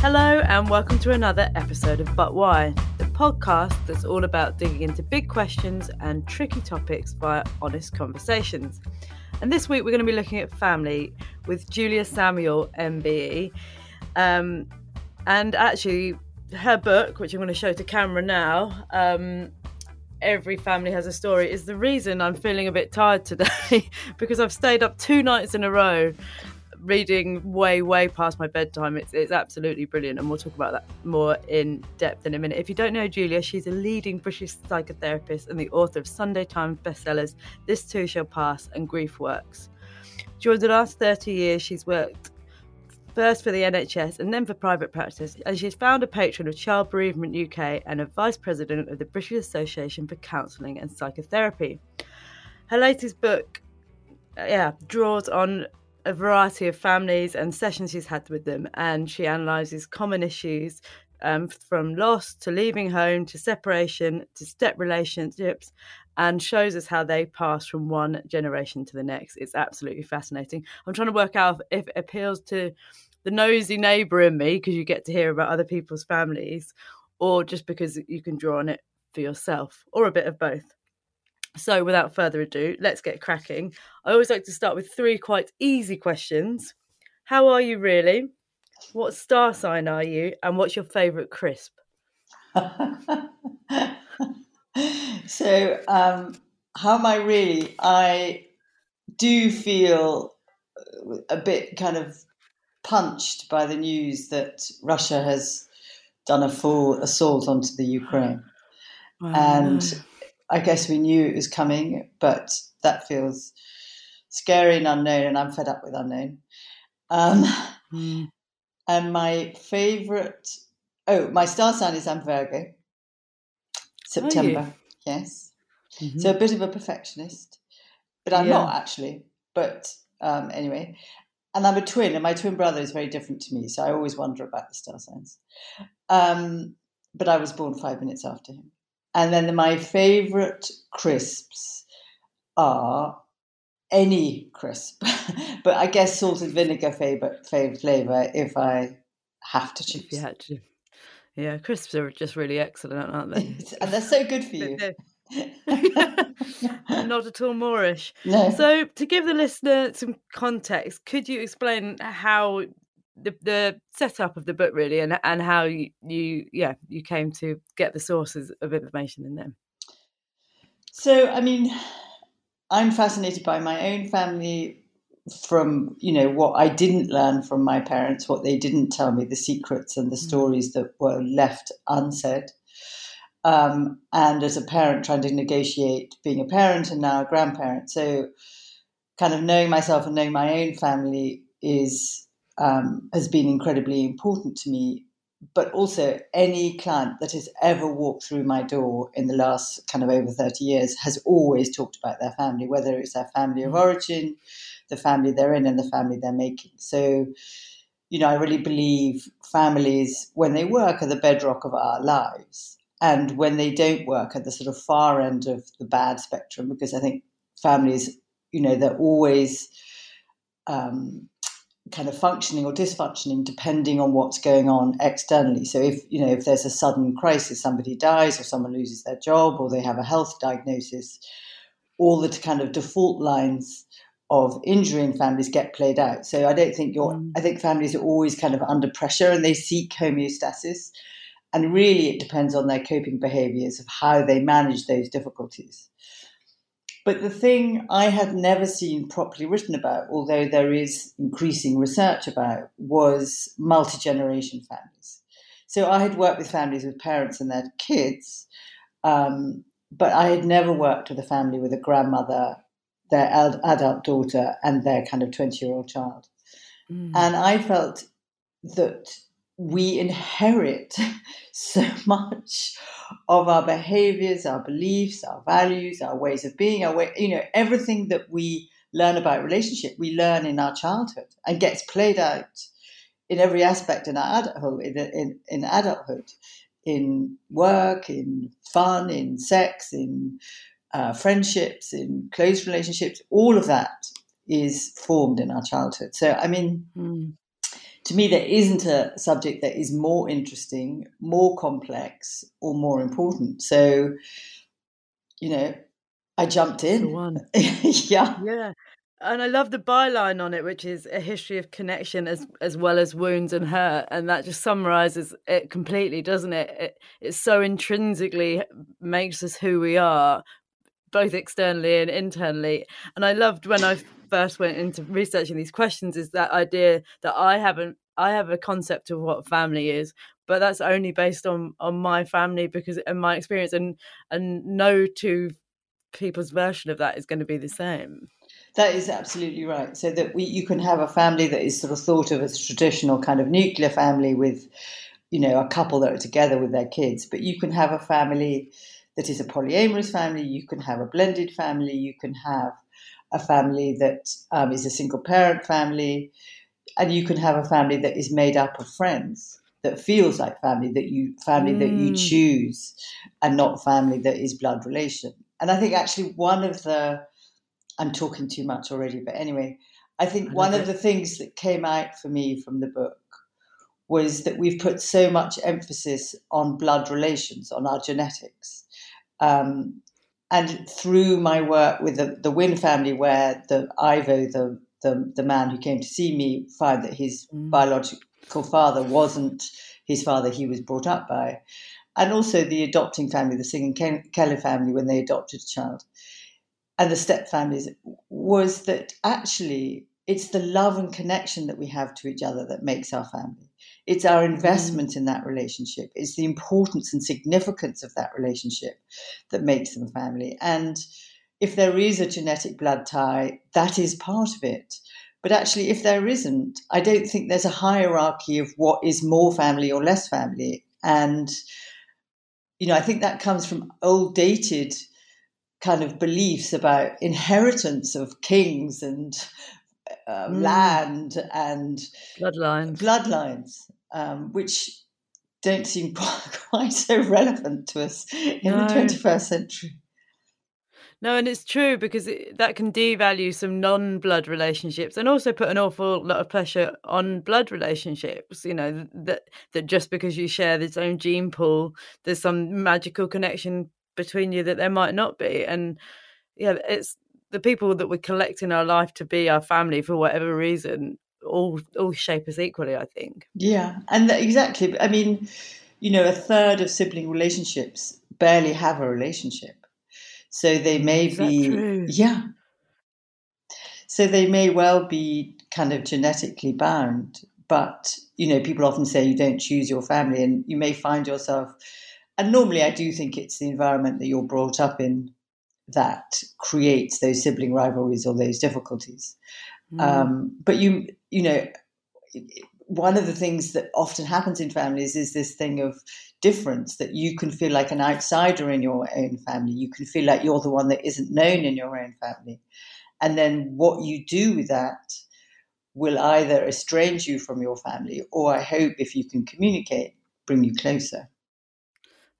Hello, and welcome to another episode of But Why, the podcast that's all about digging into big questions and tricky topics via honest conversations. And this week we're going to be looking at family with Julia Samuel, MBE. Um, and actually, her book, which I'm going to show to camera now, um, Every Family Has a Story, is the reason I'm feeling a bit tired today because I've stayed up two nights in a row reading way, way past my bedtime. It's, it's absolutely brilliant, and we'll talk about that more in depth in a minute. If you don't know Julia, she's a leading British psychotherapist and the author of Sunday Times bestsellers This Too Shall Pass and Grief Works. During the last 30 years, she's worked first for the NHS and then for private practice, and she's found a patron of Child Bereavement UK and a vice president of the British Association for Counselling and Psychotherapy. Her latest book, uh, yeah, draws on a variety of families and sessions she's had with them, and she analyses common issues um, from loss to leaving home to separation to step relationships and shows us how they pass from one generation to the next. It's absolutely fascinating. I'm trying to work out if it appeals to the nosy neighbour in me because you get to hear about other people's families, or just because you can draw on it for yourself, or a bit of both. So, without further ado, let's get cracking. I always like to start with three quite easy questions. How are you really? What star sign are you? And what's your favourite crisp? so, um, how am I really? I do feel a bit kind of punched by the news that Russia has done a full assault onto the Ukraine. And I guess we knew it was coming, but that feels scary and unknown, and I'm fed up with unknown. Um, mm. And my favorite, oh, my star sign is I'm Virgo. September, yes. Mm-hmm. So a bit of a perfectionist, but I'm yeah. not actually. But um, anyway, and I'm a twin, and my twin brother is very different to me, so I always wonder about the star signs. Um, but I was born five minutes after him. And then my favorite crisps are any crisp, but I guess salted vinegar favorite flavor if I have to choose. If you had to. Yeah, crisps are just really excellent, aren't they? and they're so good for you. Not at all moreish. No. So, to give the listener some context, could you explain how the the setup of the book really and and how you, you yeah you came to get the sources of information in them. So i mean i'm fascinated by my own family from you know what i didn't learn from my parents what they didn't tell me the secrets and the mm. stories that were left unsaid. Um, and as a parent trying to negotiate being a parent and now a grandparent. So kind of knowing myself and knowing my own family is um, has been incredibly important to me. But also, any client that has ever walked through my door in the last kind of over 30 years has always talked about their family, whether it's their family of mm. origin, the family they're in, and the family they're making. So, you know, I really believe families, when they work, are the bedrock of our lives. And when they don't work, at the sort of far end of the bad spectrum, because I think families, you know, they're always um, kind of functioning or dysfunctioning depending on what's going on externally. So if you know if there's a sudden crisis, somebody dies or someone loses their job or they have a health diagnosis, all the kind of default lines of injury in families get played out. So I don't think you're mm. I think families are always kind of under pressure and they seek homeostasis. And really it depends on their coping behaviors of how they manage those difficulties. But the thing I had never seen properly written about, although there is increasing research about, was multi generation families. So I had worked with families with parents and their kids, um, but I had never worked with a family with a grandmother, their adult daughter, and their kind of 20 year old child. Mm. And I felt that we inherit so much of our behaviors, our beliefs, our values, our ways of being, our way, you know, everything that we learn about relationship, we learn in our childhood and gets played out in every aspect in our adulthood, in, in, in adulthood, in work, in fun, in sex, in uh, friendships, in close relationships. All of that is formed in our childhood. So, I mean, mm to me, there isn't a subject that is more interesting, more complex, or more important. So, you know, I jumped in. one. yeah. Yeah. And I love the byline on it, which is a history of connection as as well as wounds and hurt, and that just summarizes it completely, doesn't it? It it so intrinsically makes us who we are, both externally and internally. And I loved when I first went into researching these questions is that idea that I haven't I have a concept of what family is, but that's only based on on my family because and my experience and and no two people's version of that is going to be the same. That is absolutely right. So that we you can have a family that is sort of thought of as traditional kind of nuclear family with you know a couple that are together with their kids, but you can have a family that is a polyamorous family, you can have a blended family, you can have a family that um, is a single parent family, and you can have a family that is made up of friends that feels like family that you family mm. that you mm. choose, and not family that is blood relation. And I think actually one of the I'm talking too much already, but anyway, I think I one of the things that came out for me from the book was that we've put so much emphasis on blood relations, on our genetics. Um, and through my work with the, the Wynne family, where the Ivo, the, the, the man who came to see me, found that his mm. biological father wasn't his father he was brought up by, and also the adopting family, the singing and Keller family, when they adopted a child, and the step families, was that actually it's the love and connection that we have to each other that makes our family. It's our mm. investment in that relationship. It's the importance and significance of that relationship that makes them family. And if there is a genetic blood tie, that is part of it. But actually, if there isn't, I don't think there's a hierarchy of what is more family or less family. And, you know, I think that comes from old dated kind of beliefs about inheritance of kings and um, mm. land and bloodlines. Bloodlines um, which don't seem quite so relevant to us in no. the 21st century. No, and it's true because it, that can devalue some non blood relationships and also put an awful lot of pressure on blood relationships. You know, that, that just because you share the same gene pool, there's some magical connection between you that there might not be. And yeah, it's the people that we collect in our life to be our family for whatever reason all all shape us equally i think. Yeah and exactly i mean you know a third of sibling relationships barely have a relationship. So they may be true? yeah. So they may well be kind of genetically bound but you know people often say you don't choose your family and you may find yourself and normally i do think it's the environment that you're brought up in that creates those sibling rivalries or those difficulties Mm. Um, but you, you know, one of the things that often happens in families is this thing of difference that you can feel like an outsider in your own family. You can feel like you're the one that isn't known in your own family. And then what you do with that will either estrange you from your family or I hope if you can communicate, bring you closer.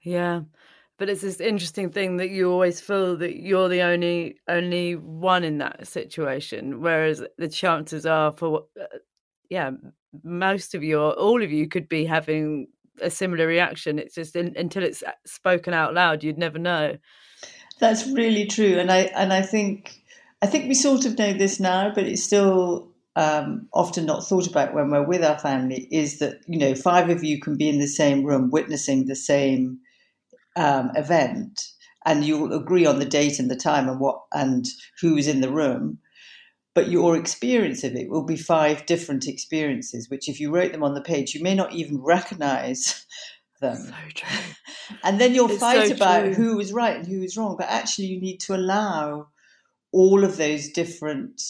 Yeah but it's this interesting thing that you always feel that you're the only only one in that situation whereas the chances are for uh, yeah, most of you or all of you could be having a similar reaction. It's just in, until it's uh, spoken out loud, you'd never know. That's really true, and I and I think I think we sort of know this now, but it's still um, often not thought about when we're with our family. Is that you know five of you can be in the same room witnessing the same um, event, and you'll agree on the date and the time and what and who's in the room. But your experience of it will be five different experiences, which, if you wrote them on the page, you may not even recognize them. So true. And then you'll It's fight so about true. who was right and who was wrong. But actually, you need to allow all of those different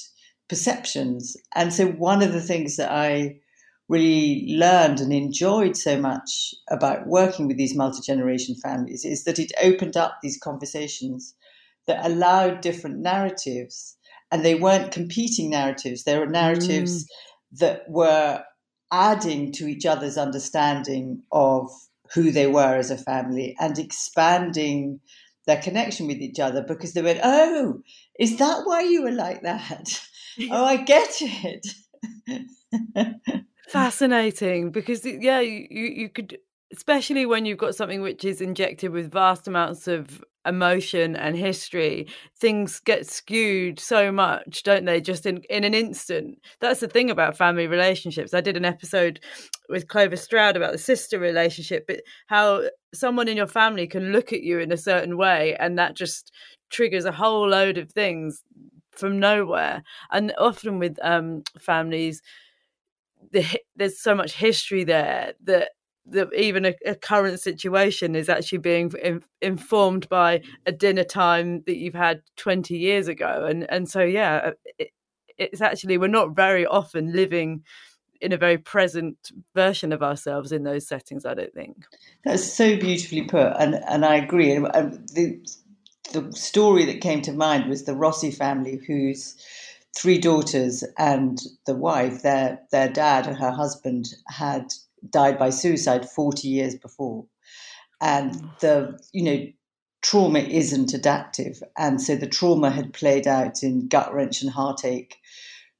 perceptions. And so, one of the things that I really learned and enjoyed so much about working with these multi generation families is that it opened up these conversations that allowed different narratives. And they weren't competing narratives, There were narratives mm. that were adding to each other's understanding of who they were as a family and expanding their connection with each other because they went, Oh, is that why you were like that? oh, I get it. Fascinating because yeah, you you could especially when you've got something which is injected with vast amounts of emotion and history things get skewed so much don't they just in in an instant. That's the thing about family relationships. I did an episode with clover stroud about the sister relationship but how someone in your family can look at you in a certain way and that just triggers a whole load of things from nowhere. And often with um families the, there's so much history there that that even a, a current situation is actually being in, informed by a dinner time that you've had 20 years ago and and so yeah uh, it, it's actually we're not very often living in a very present version of ourselves in those settings i don't think That's so beautifully put, and and I agree. The the story that came to mind was the Rossi family, whose three daughters and the wife, their their dad and her husband had died by suicide forty years before, and the you know trauma isn't adaptive, and so the trauma had played out in gut wrench and heartache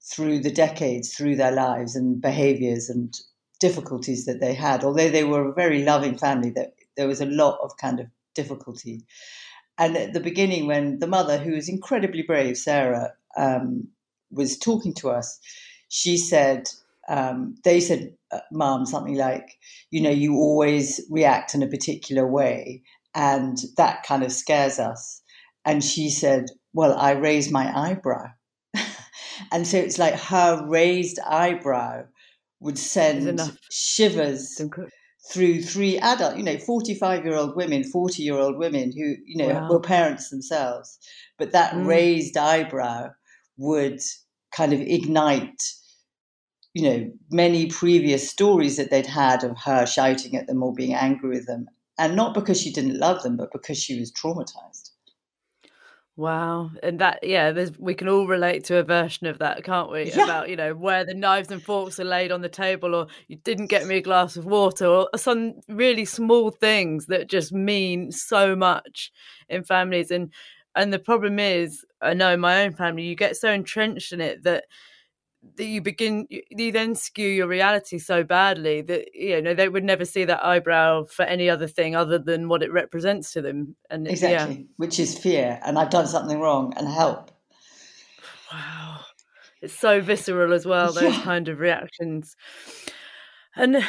through the decades, through their lives and behaviours and difficulties that they had. Although they were a very loving family, that there was a lot of kind of difficulty. And at the beginning, when the mother, who was incredibly brave, Sarah, um, was talking to us, she said, um, they said, uh, Mom, something like, you know, you always react in a particular way, and that kind of scares us. And she said, Well, I raise my eyebrow. and so it's like her raised eyebrow would send shivers through three adult, you know, 45 year old women, 40 year old women who, you know, Wow. were parents themselves. But that Mm. raised eyebrow would kind of ignite, you know, many previous stories that they'd had of her shouting at them or being angry with them. And not because she didn't love them, but because she was traumatized. Wow, and that yeah, there's we can all relate to a version of that, can't we? Yeah. About you know where the knives and forks are laid on the table, or you didn't get me a glass of water, or some really small things that just mean so much in families. And and the problem is, I know in my own family, you get so entrenched in it that that you begin you, then skew your reality so badly that you know they would never see that eyebrow for any other thing other than what it represents to them. And it- yeah. Exactly. Which is fear. And I've done something wrong and help. Wow. It's so visceral as well, those Yeah. kind of reactions. And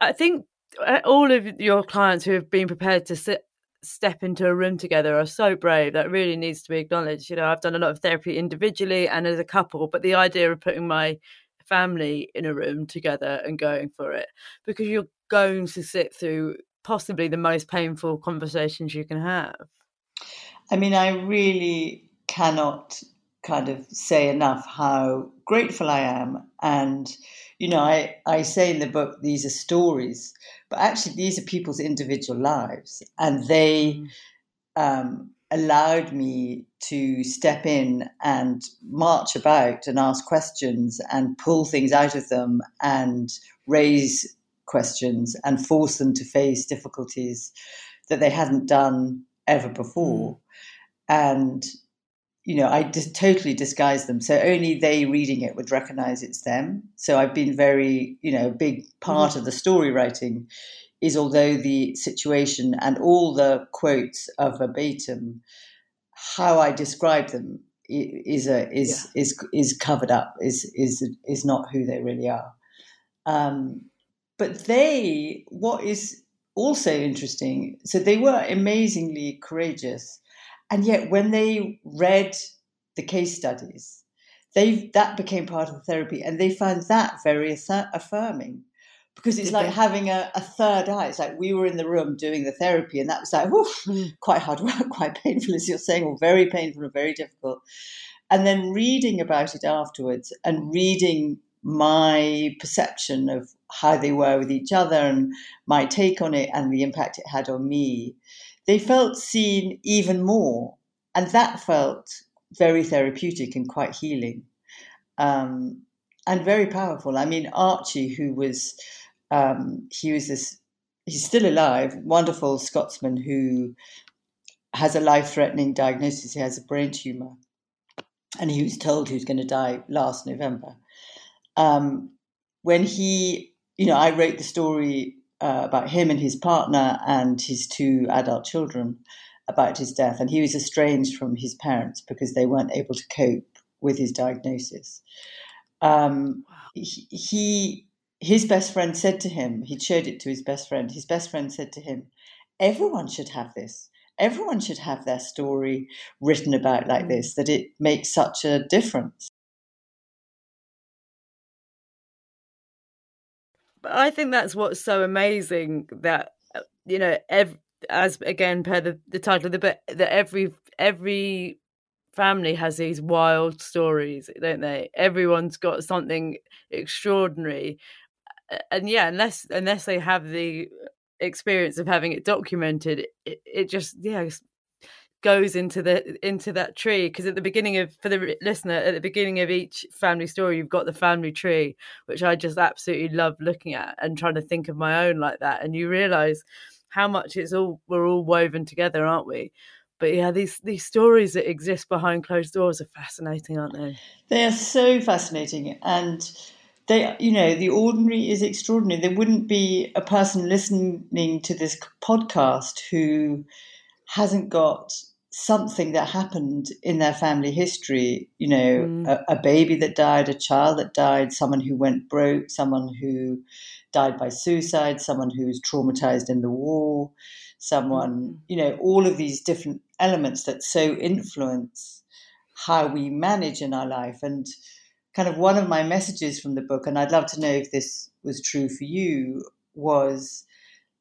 I think uh, all of your clients who have been prepared to sit, step into a room together are so brave. That really needs to be acknowledged. You know, I've done a lot of therapy individually and as a couple, but the idea of putting my family in a room together and going for it, because you're going to sit through possibly the most painful conversations you can have. I mean, I really cannot kind of say enough how grateful I am. And, you know, I, I say in the book, these are stories, but actually, these are people's individual lives. And they um, allowed me to step in and march about and ask questions and pull things out of them and raise questions and force them to face difficulties that they hadn't done ever before. And you know, I just totally disguise them. So only they reading it would recognize it's them. So I've been very, you know, a big part mm-hmm. of the story writing is although the situation and all the quotes are verbatim, how I describe them is a is yeah. is is covered up is is is not who they really are. Um, but they, what is also interesting, so they were amazingly courageous, and yet when they read the case studies, they that became part of the therapy, and they found that very affirming because it's like having a, a, third eye. It's like we were in the room doing the therapy, and that was like whew, mm. quite hard work, quite painful, as you're saying, or very painful or very difficult. And then reading about it afterwards and reading my perception of how they were with each other and my take on it and the impact it had on me, they felt seen even more. And that felt very therapeutic and quite healing um, and very powerful. I mean, Archie, who was um, he was this, he's still alive, wonderful Scotsman who has a life threatening diagnosis. He has a brain tumor. And he was told he was going to die last November. Um, when he, you know, I wrote the story uh, about him and his partner and his two adult children about his death. And he was estranged from his parents because they weren't able to cope with his diagnosis. Um, he, his best friend said to him, he showed it to his best friend. His best friend said to him, Everyone should have this. Everyone should have their story written about like mm. this, that it makes such a difference. I think that's what's so amazing that, uh, you know, ev- as again per the, the title of the book, that every every family has these wild stories, don't they? Everyone's got something extraordinary and yeah, unless unless they have the experience of having it documented, it, it just yeah goes into the into that tree because at the beginning of for the listener at the beginning of each family story you've got the family tree which i just absolutely love looking at and trying to think of my own like that and you realize how much it's all we're all woven together aren't we but yeah these these stories that exist behind closed doors are fascinating aren't they they are so fascinating and they, you know, the ordinary is extraordinary. There wouldn't be a person listening to this podcast who hasn't got something that happened in their family history. You know, mm. a, a, baby that died, a child that died, someone who went broke, someone who died by suicide, someone who was traumatized in the war, someone, mm. you know, all of these different elements that so influence how we manage in our life. And kind of one of my messages from the book, and I'd love to know if this was true for you, was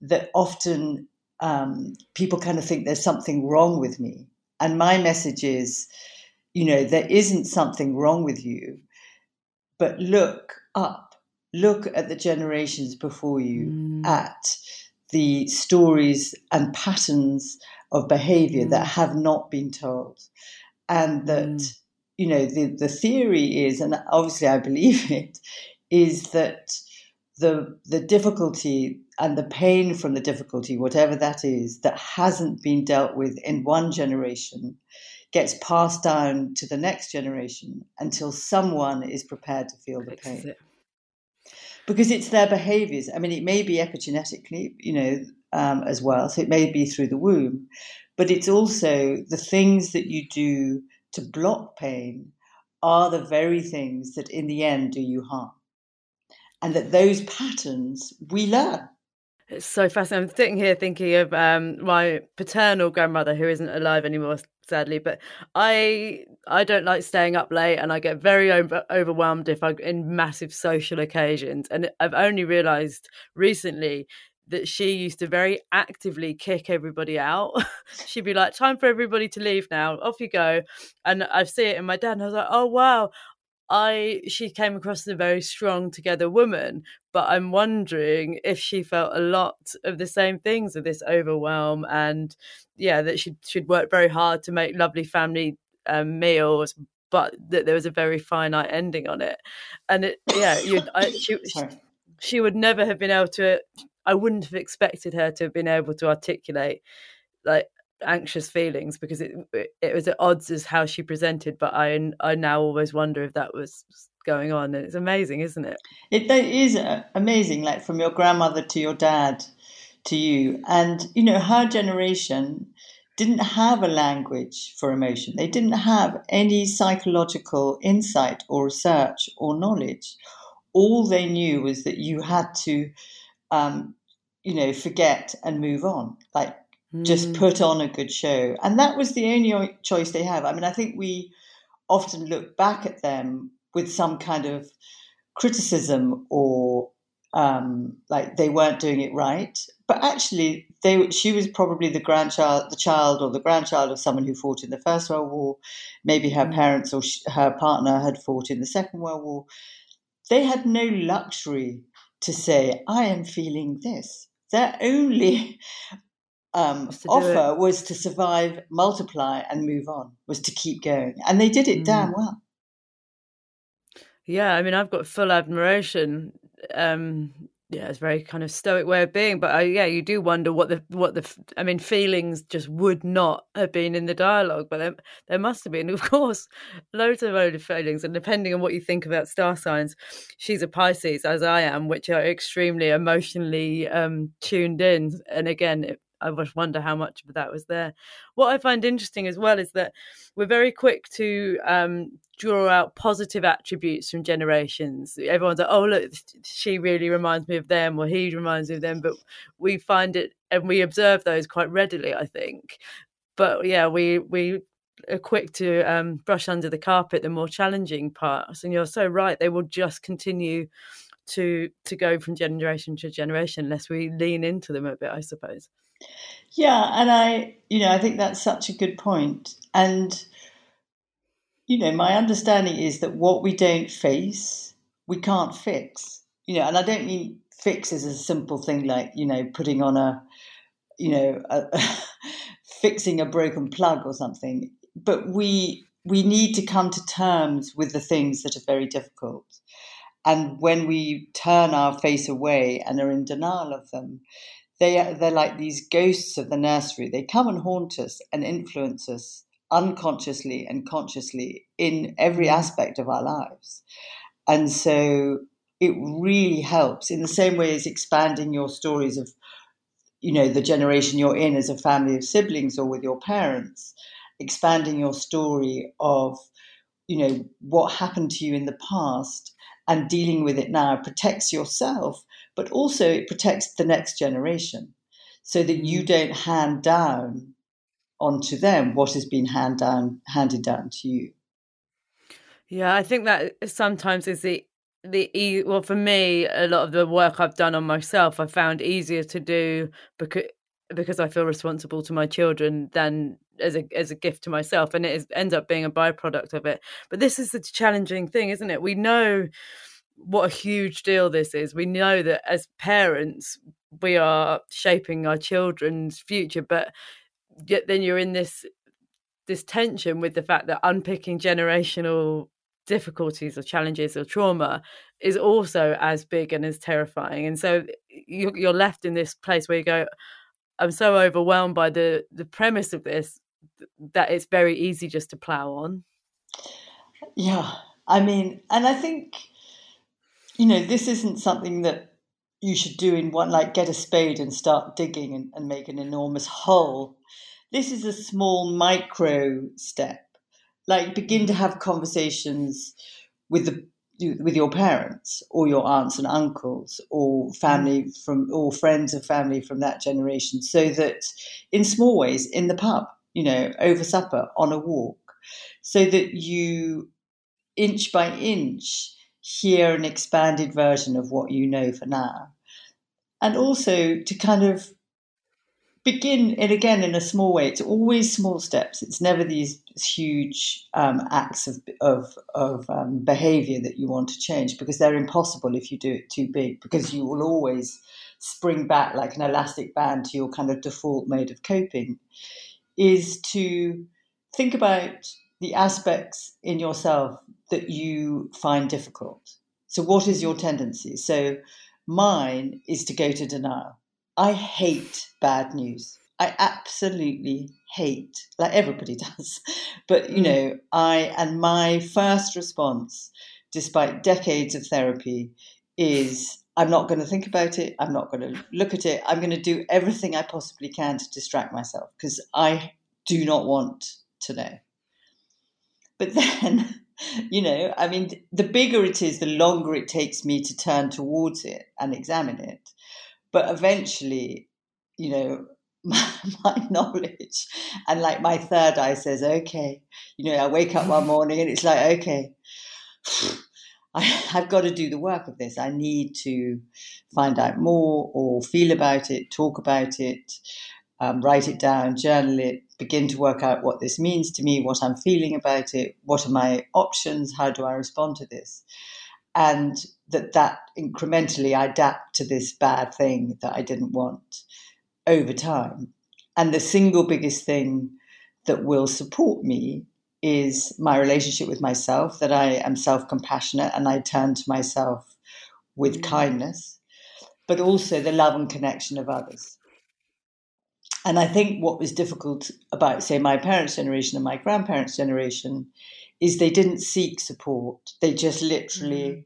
that often um, people kind of think there's something wrong with me. And my message is, you know, there isn't something wrong with you, but look up, look at the generations before you, mm. at the stories and patterns of behavior mm. that have not been told, and that. Mm you know, the, the theory is, and obviously I believe it, is that the the difficulty and the pain from the difficulty, whatever that is, that hasn't been dealt with in one generation, gets passed down to the next generation until someone is prepared to feel the pain. Because it's their behaviors. I mean, it may be epigenetically, you know, um, as well. So it may be through the womb, but it's also the things that you do to block pain are the very things that in the end do you harm. And that those patterns we learn. It's so fascinating. I'm sitting here thinking of um, my paternal grandmother, who isn't alive anymore, sadly. But I I don't like staying up late, and I get very over, overwhelmed if I'm in massive social occasions. And I've only realised recently that she used to very actively kick everybody out. She'd be like, "Time for everybody to leave now. Off you go." And I see it in my dad, and I was like, "Oh wow." I she came across as a very strong together woman, but I'm wondering if she felt a lot of the same things of this overwhelm and yeah, that she she'd worked very hard to make lovely family um, meals, but that there was a very finite ending on it. And it yeah, you she, she, she would never have been able to I wouldn't have expected her to have been able to articulate like anxious feelings because it it was at odds as how she presented. But I I now always wonder if that was going on, and it's amazing, isn't it? It, it is uh, amazing, like from your grandmother to your dad to you, and you know her generation didn't have a language for emotion. They didn't have any psychological insight or research or knowledge. All they knew was that you had to, um, you know, forget and move on. Like just mm. put on a good show. And that was the only choice they have. I mean, I think we often look back at them with some kind of criticism or um, like they weren't doing it right. But actually, they she was probably the grandchild, the child or the grandchild of someone who fought in the First World War. Maybe her mm. parents or she, her partner had fought in the Second World War. They had no luxury to say, "I am feeling this." Their only um, offer was to survive, multiply, and move on. Was to keep going, and they did it mm. damn well. Yeah, I mean, I've got full admiration. Um, yeah, it's a very kind of stoic way of being, but uh, yeah, you do wonder what the what the I mean, feelings just would not have been in the dialogue, but there, there must have been, of course, loads of loads of feelings, and depending on what you think about star signs, she's a Pisces, as I am, which are extremely emotionally um, tuned in, and again, it, I just wonder how much of that was there. What I find interesting as well is that we're very quick to um, draw out positive attributes from generations. Everyone's like, "Oh, look, she really reminds me of them," or "He reminds me of them," but we find it and we observe those quite readily. I think, but yeah, we we are quick to um, brush under the carpet the more challenging parts. And you're so right; they will just continue to to go from generation to generation unless we lean into them a bit, I suppose. Yeah, and I, you know, I think that's such a good point. And, you know, my understanding is that what we don't face, we can't fix. You know, and I don't mean fix as a simple thing like, you know, putting on a, you know, a, fixing a broken plug or something. But we we need to come to terms with the things that are very difficult. And when we turn our face away and are in denial of them, they they're like these ghosts of the nursery. They come and haunt us and influence us unconsciously and consciously in every mm. aspect of our lives. And so it really helps in the same way as expanding your stories of you know the generation you're in as a family of siblings or with your parents expanding your story of you know what happened to you in the past and dealing with it now protects yourself but also it protects the next generation so that you mm. don't hand down onto them what has been hand down, handed down to you. Yeah, I think that sometimes is the the well for me a lot of the work I've done on myself I found easier to do because because I feel responsible to my children than as a as a gift to myself and it is, ends up being a byproduct of it but this is the challenging thing isn't it we know what a huge deal this is. We know that as parents, we are shaping our children's future, but yet then you're in this this tension with the fact that unpicking generational difficulties or challenges or trauma is also as big and as terrifying. And so you're left in this place where you go, I'm so overwhelmed by the the premise of this that it's very easy just to plow on. Yeah, I mean, and I think you know, this isn't something that you should do in one, like get a spade and start digging and, and make an enormous hole. This is a small micro step. Like begin to mm. have conversations with the with your parents or your aunts and uncles or mm. family from or friends of family from that generation so that in small ways in the pub you know over supper on a walk so that you inch by inch hear an expanded version of what you know for now. And also to kind of begin it again in a small way. It's always small steps. It's never these huge um, acts of, of, of um, behavior that you want to change because they're impossible if you do it too big because you will always spring back like an elastic band to your kind of default mode of coping is to think about the aspects in yourself that you find difficult. So, what is your tendency? So, mine is to go to denial. I hate bad news. I absolutely hate, like everybody does. But, you mm. know, I, and my first response, despite decades of therapy, is I'm not going to think about it. I'm not going to look at it. I'm going to do everything I possibly can to distract myself because I do not want to know. But then, you know, I mean, the bigger it is, the longer it takes me to turn towards it and examine it. But eventually, you know, my, my, knowledge and like my third eye says, okay, you know, I wake up one morning and it's like, okay, I, have got to do the work of this. I need to find out more or feel about it, talk about it, um, write it down, journal it, begin to work out what this means to me, what I'm feeling about it, what are my options, how do I respond to this, and that that incrementally I adapt to this bad thing that I didn't want over time. And the single biggest thing that will support me is my relationship with myself, that I am self compassionate and I turn to myself with mm. kindness, but also the love and connection of others. And I think what was difficult about, say, my parents' generation and my grandparents' generation is they didn't seek support. They just literally, mm.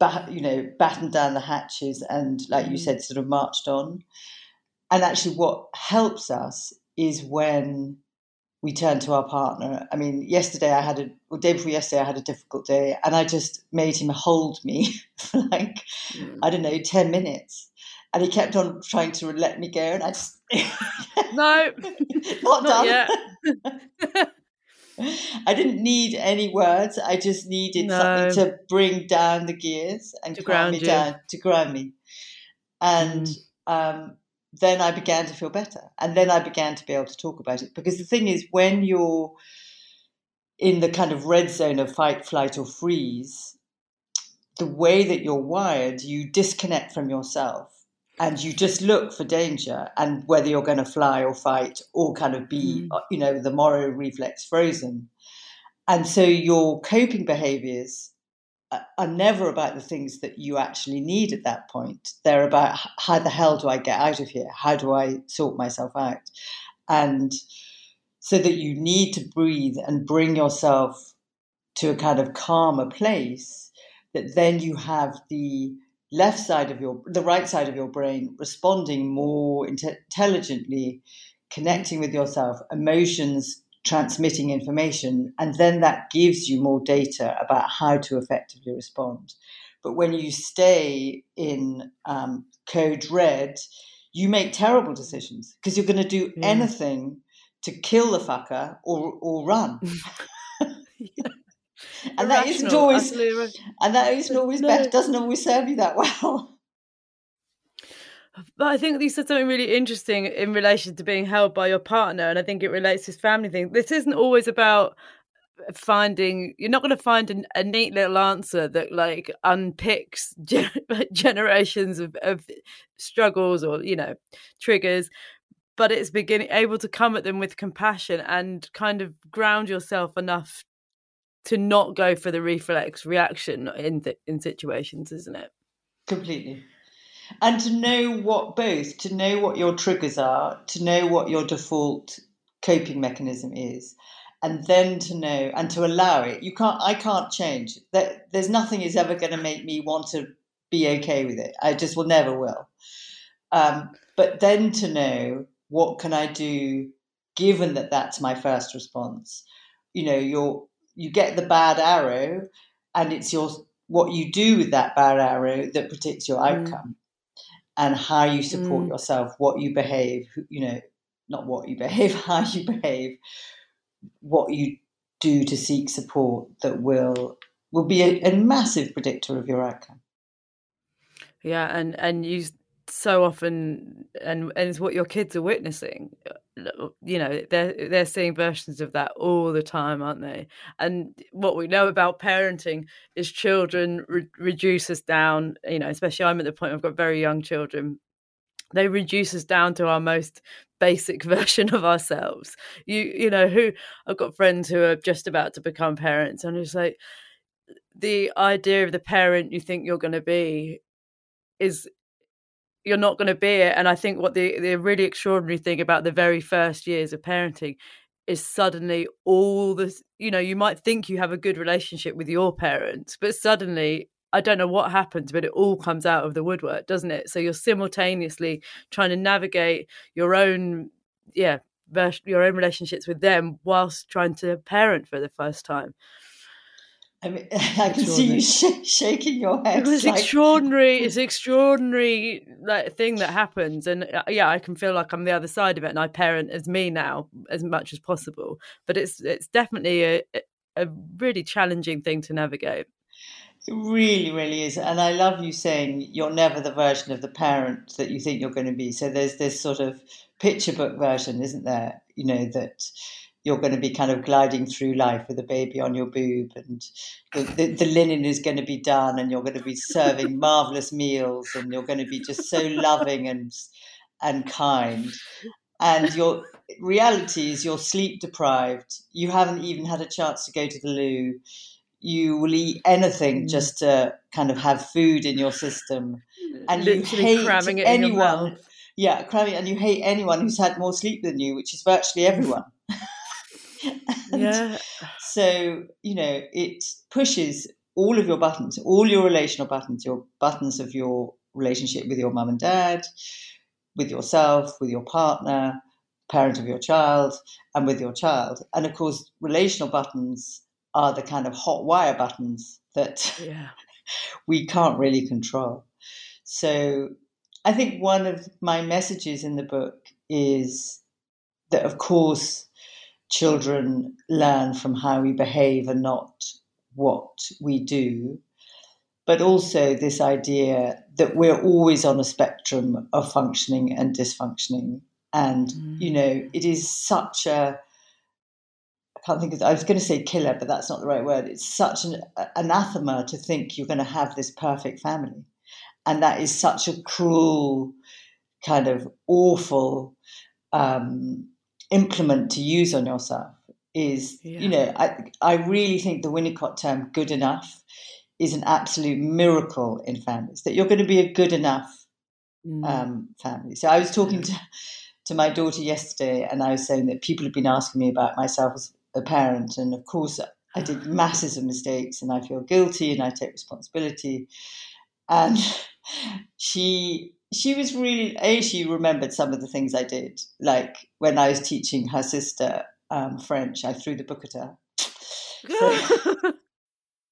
bat, you know, battened down the hatches and, like you mm. said, sort of marched on. And actually, what helps us is when we turn to our partner. I mean, yesterday I had a, or day before yesterday I had a difficult day, and I just made him hold me for like, mm. I don't know, 10 minutes and he kept on trying to let me go, and I just no, not, not yet. I didn't need any words. I just needed no. something to bring down the gears and to calm me you. down, to ground me. And mm. um, then I began to feel better, and then I began to be able to talk about it. Because the thing is, when you're in the kind of red zone of fight, flight, or freeze, the way that you're wired, you disconnect from yourself and you just look for danger and whether you're going to fly or fight or kind of be, mm. Uh, you know, the Moro reflex frozen. And so your coping behaviors are never about the things that you actually need at that point. They're about how the hell do I get out of here? How do I sort myself out? And so that you need to breathe and bring yourself to a kind of calmer place that then you have the left side of your the right side of your brain responding more intelligently connecting with yourself emotions transmitting information and then that gives you more data about how to effectively respond. But when you stay in um, code red you make terrible decisions because you're going to do yeah. anything to kill the fucker or or run. Yeah and that isn't always and that isn't always no. best doesn't always serve you that well but I think you said something really interesting in relation to being held by your partner, and I think it relates to this family thing. This isn't always about finding. You're not going to find an, a neat little answer that like unpicks gen- generations of, of struggles or you know triggers but it's beginning able to come at them with compassion and kind of ground yourself enough to not go for the reflex reaction in th- in situations, isn't it? Completely. And to know what both, to know what your triggers are, to know what your default coping mechanism is, and then to know and to allow it. You can't. I can't change. That there's nothing is ever going to make me want to be okay with it. I just will never will. Um, but then to know what can I do, given that that's my first response. You know, your you get the bad arrow, and it's your what you do with that bad arrow that predicts your mm. outcome, mm. and how you support mm. yourself, what you behave. You know, not what you behave, how you behave, what you do to seek support that will will be a, a massive predictor of your outcome. Yeah, and and you so often and and it's what your kids are witnessing uh, uh, you know they're they're seeing versions of that all the time aren't they? And what we know about parenting is children re- reduce us down you know especially i'm at the point i've got very young children they reduce us down to our most basic version of ourselves. You you know who i've got friends who are just about to become parents and it's like the idea of the parent you think you're going to be is you're not going to be it. And I think what the the really extraordinary thing about the very first years of parenting is suddenly all this you know you might think you have a good relationship with your parents but suddenly I don't know what happens, but it all comes out of the woodwork, doesn't it? So you're simultaneously trying to navigate your own, yeah, your own relationships with them whilst trying to parent for the first time. I mean, I can see you sh- shaking your head. It's like... extraordinary. It's extraordinary like thing that happens, and uh, yeah, I can feel like I'm the other side of it, and I parent as me now as much as possible. But it's it's definitely a a really challenging thing to navigate. It really, really is. And I love you saying you're never the version of the parent that you think you're going to be. So there's this sort of picture book version, isn't there? You know, that you're going to be kind of gliding through life with a baby on your boob and the, the, the linen is going to be done and you're going to be serving marvelous meals and you're going to be just so loving and and kind and your reality is you're sleep deprived you haven't even had a chance to go to the loo you will eat anything mm. just to kind of have food in your system, and Literally you hate anyone. Yeah, cramming, and you hate anyone who's had more sleep than you, which is virtually everyone. yeah. So you know it pushes all of your buttons, all your relational buttons, your buttons of your relationship with your mum and dad, with yourself, with your partner, parent of your child, and with your child. And of course, relational buttons are the kind of hot wire buttons that yeah. we can't really control. So I think one of my messages in the book is that, of course, children learn from how we behave and not what we do. But also, this idea that we're always on a spectrum of functioning and dysfunctioning. And, mm. you know, it is such a I can't think of, I was going to say killer, but that's not the right word. It's such an anathema to think you're going to have this perfect family. And that is such a cruel, kind of awful um, implement to use on yourself. Is, yeah. you know, I, I really think the Winnicott term good enough is an absolute miracle in families, that you're going to be a good enough mm. um, family. So I was talking to to my daughter yesterday, and I was saying that people have been asking me about myself as a parent. And of course, I did masses of mistakes and I feel guilty and I take responsibility. And she she was really a she remembered some of the things I did, like when I was teaching her sister um, French, I threw the book at her. So,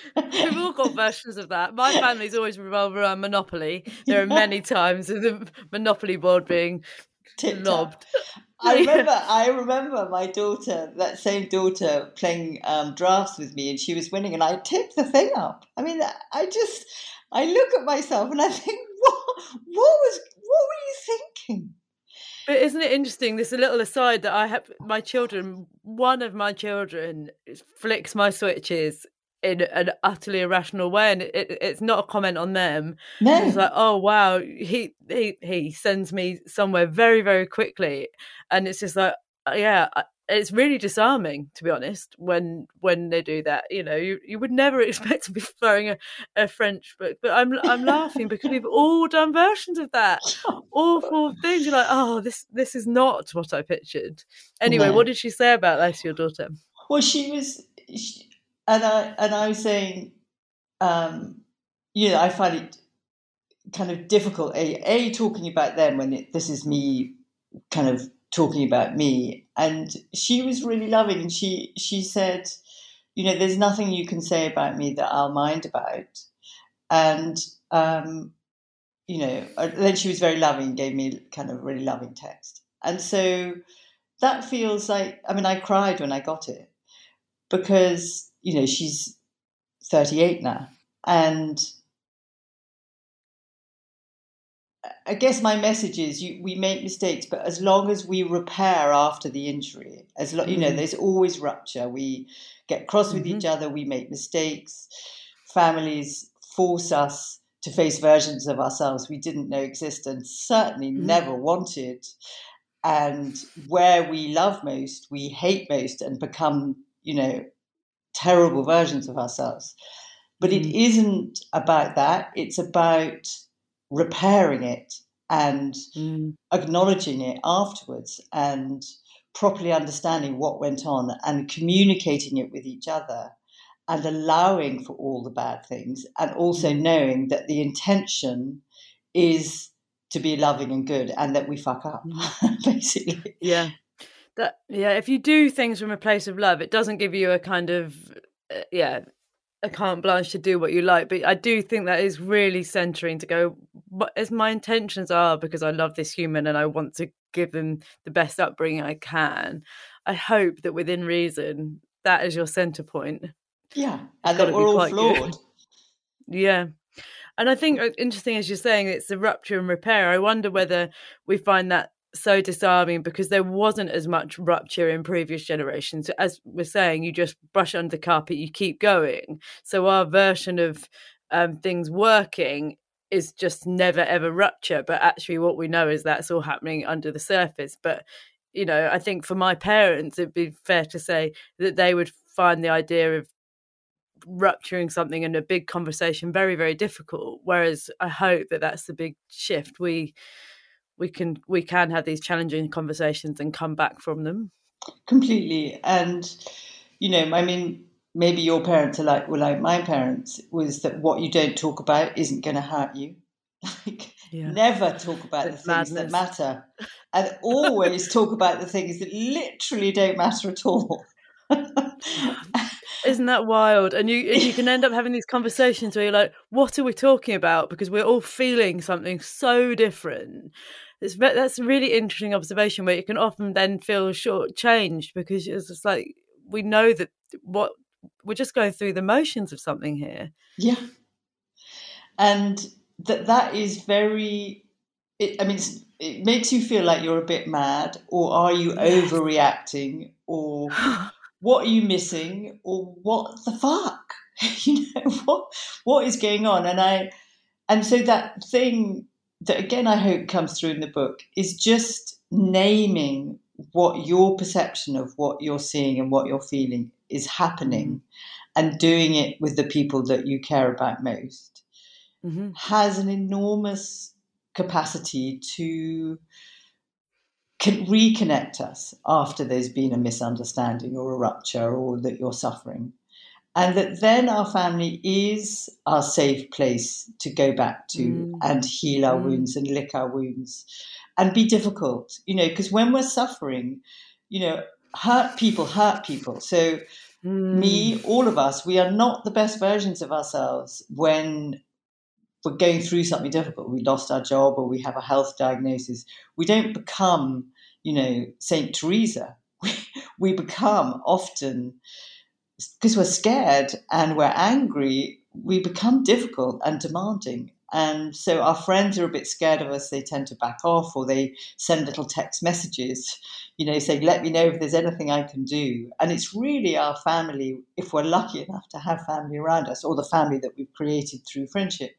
We've all got versions of that. My family's always revolved around Monopoly. There are many times of the Monopoly board being Tipped lobbed. I remember, I remember my daughter, that same daughter, playing um, drafts with me, and she was winning, and I tipped the thing up. I mean, I just, I look at myself and I think, what, what was, what were you thinking? But isn't it interesting? This little aside that I have my children. One of my children flicks my switches in an utterly irrational way and it, it's not a comment on them. No. it's like oh wow he he he sends me somewhere very very quickly. And it's just like uh, yeah it's really disarming to be honest when when they do that you know you, you would never expect to be throwing a, a french book but i'm i'm laughing because we've all done versions of that. Awful things you're like oh this this is not what i pictured. Anyway no. what did she say about that to your daughter? Well she was she, and I and I was saying, um, you know, I find it kind of difficult. A, a talking about them when it, this is me, kind of talking about me, and she was really loving, and she she said, you know, there's nothing you can say about me that I'll mind about, and um, you know, uh, then she was very loving, gave me kind of really loving text, and so that feels like I mean, I cried when I got it because you know, she's 38 now. And I guess my message is you, we make mistakes, but as long as we repair after the injury, as lo- you know, Mm. there's always rupture. We get cross with Mhm. each other, we make mistakes. Families force us to face versions of ourselves we didn't know existed, and certainly Mhm. never wanted. And where we love most, we hate most, and become, you know, terrible versions of ourselves. But it Mhm. isn't about that. It's about repairing it and Mm. acknowledging it afterwards and properly understanding what went on and communicating it with each other and allowing for all the bad things and also knowing that the intention is to be loving and good and that we fuck up basically Yeah. That yeah, if you do things from a place of love, it doesn't give you a kind of uh, yeah, a carte blanche to do what you like. But I do think that is really centering to go what as my intentions are because I love this human and I want to give them the best upbringing I can. I hope that within reason that is your center point. yeah and that we're all quite good. flawed Yeah. And I think uh, interesting as you're saying it's a rupture and repair. I wonder whether we find that so disarming because there wasn't as much rupture in previous generations. As we're saying, you just brush under carpet, you keep going. So our version of um, things working is just never ever rupture. But actually, what we know is that's all happening under the surface. But you know, I think for my parents, it'd be fair to say that they would find the idea of rupturing something in a big conversation very very difficult whereas i hope that that's the big shift we we can we can have these challenging conversations and come back from them. Completely. And you know i mean maybe your parents are like well like my parents was that what you don't talk about isn't going to hurt you. Like Yeah. never talk about the things that matter. And always talk about the things that literally don't matter at all. Isn't that wild? And you and you can end up having these conversations where you're like what are we talking about? Because we're all feeling something so different it's that's a really interesting observation where you can often then feel shortchanged because it's just like we know that what we're just going through the motions of something here. Yeah. And that that is very it, I mean it makes you feel like you're a bit mad or are you overreacting or what are you missing or what the fuck? You know what what is going on? And I and so that thing that again I hope comes through in the book is just naming what your perception of what you're seeing and what you're feeling is happening and doing it with the people that you care about most hmm has an enormous capacity to can reconnect us after there's been a misunderstanding or a rupture or that you're suffering. And that then our family is our safe place to go back to Mm. and heal our Mm. wounds and lick our wounds and be difficult, you know, because when we're suffering, you know, hurt people hurt people. So Mm. me, all of us, we are not the best versions of ourselves when we're going through something difficult. We lost our job or we have a health diagnosis. We don't become, you know, Saint Teresa. We, we become often because we're scared and we're angry. We become difficult and demanding. And so our friends are a bit scared of us. They tend to back off or they send little text messages, you know, saying, let me know if there's anything I can do. And it's really our family, if we're lucky enough to have family around us or the family that we've created through friendship,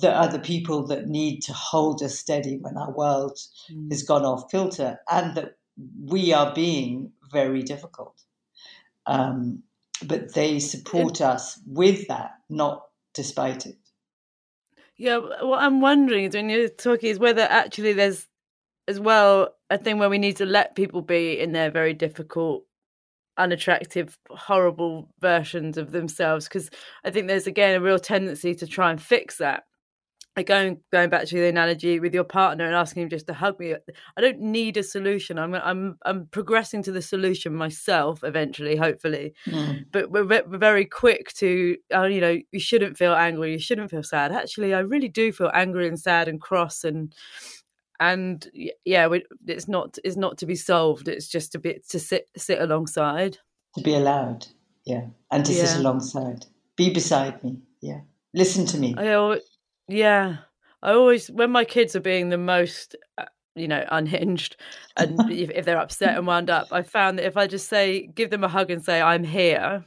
that are the people that need to hold us steady when our world Mm. has gone off kilter and that we are being very difficult. Um, but they support us with that, not despite it. Yeah, what I'm wondering is when you're talking is whether actually there's as well a thing where we need to let people be in their very difficult, unattractive, horrible versions of themselves. Because I think there's again a real tendency to try and fix that. Like going going back to the analogy with your partner and asking him just to hug me. I don't need a solution. I'm I'm I'm progressing to the solution myself eventually, hopefully Mm. but we're, we're very quick to oh you know you shouldn't feel angry you shouldn't feel sad actually i really do feel angry and sad and cross and and yeah we, it's not it's not to be solved it's just a bit to sit sit alongside To be allowed, yeah, and to sit alongside, be beside me, yeah, listen to me. I, yeah I always, when my kids are being the most, uh, you know, unhinged, and if, if they're upset and wound up, I found that if I just say, give them a hug and say, "I'm here,"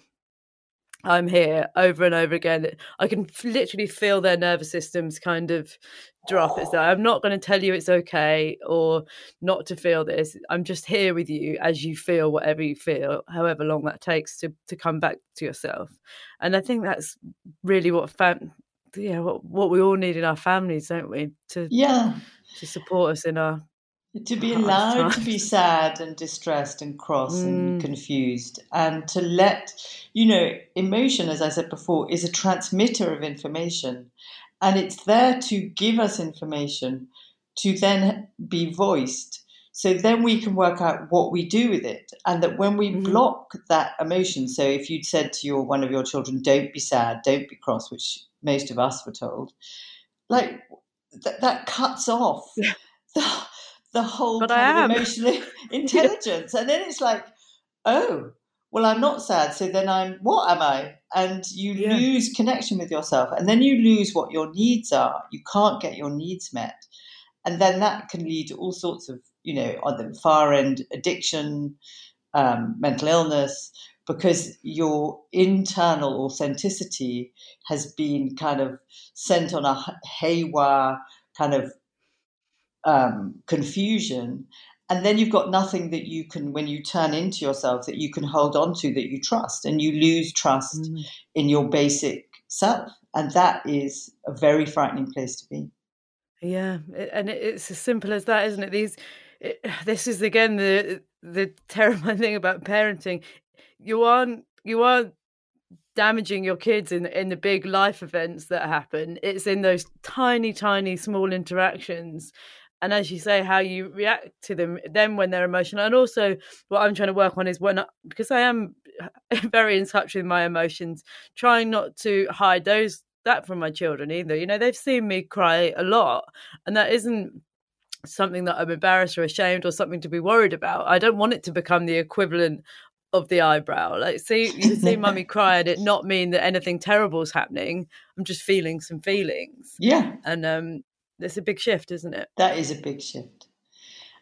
I'm here over and over again. I can literally feel their nervous systems kind of drop. It's like, I'm not going to tell you it's okay or not to feel this. I'm just here with you as you feel whatever you feel, however long that takes to, to come back to yourself. And I think that's really what fam- yeah, what, what we all need in our families, don't we? To yeah, to support us in our to be allowed to be sad and distressed and cross mm. and confused and to let you know emotion as i said before is a transmitter of information and it's there to give us information to then be voiced so then we can work out what we do with it and that when we mm-hmm. block that emotion so if you'd said to your one of your children don't be sad don't be cross which most of us were told. Like th- that cuts off the, the whole but kind of emotional intelligence. And then it's like oh well i'm not sad so then i'm what am i? And you yeah. lose connection with yourself. And then you lose what your needs are. You can't get your needs met. And then that can lead to all sorts of you know on the far end addiction um, mental illness because your internal authenticity has been kind of sent on a haywire kind of um, confusion. And then you've got nothing that you can when you turn into yourself that you can hold on to that you trust. And you lose trust mm. in your basic self. And that is a very frightening place to be. Yeah and it's as simple as that isn't it? These it, this is again the the terrifying thing about parenting you aren't you aren't damaging your kids in in the big life events that happen. It's in those tiny tiny small interactions. And as you say how you react to them then when they're emotional. And also what i'm trying to work on is when I, because i am very in touch with my emotions trying not to hide those that from my children either. You know they've seen me cry a lot and that isn't something that i'm embarrassed or ashamed or something to be worried about. I don't want it to become the equivalent of the eyebrow like see you see mummy cry and it not mean that anything terrible is happening i'm just feeling some feelings yeah and um it's a big shift, isn't it? That is a big shift,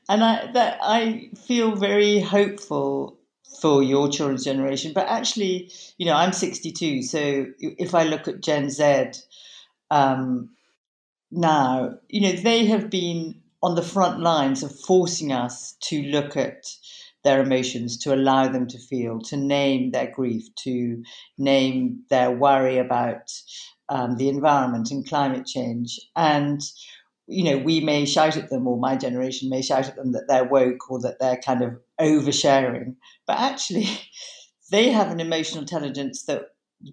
and I that I feel very hopeful for your children's generation. But actually, you know, I'm 62, so if I look at Gen Z um, now, you know, they have been on the front lines of forcing us to look at their emotions, to allow them to feel, to name their grief, to name their worry about um, the environment and climate change. And, you know, we may shout at them, or my generation may shout at them that they're woke or that they're kind of oversharing. But actually, they have an emotional intelligence that,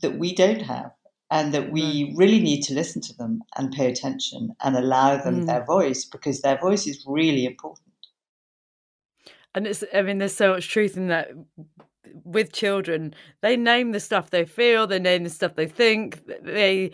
that we don't have. And that we really need to listen to them and pay attention and allow them mm. their voice because their voice is really important. And it's, I mean, there's so much truth in that with children they name the stuff they feel they name the stuff they think they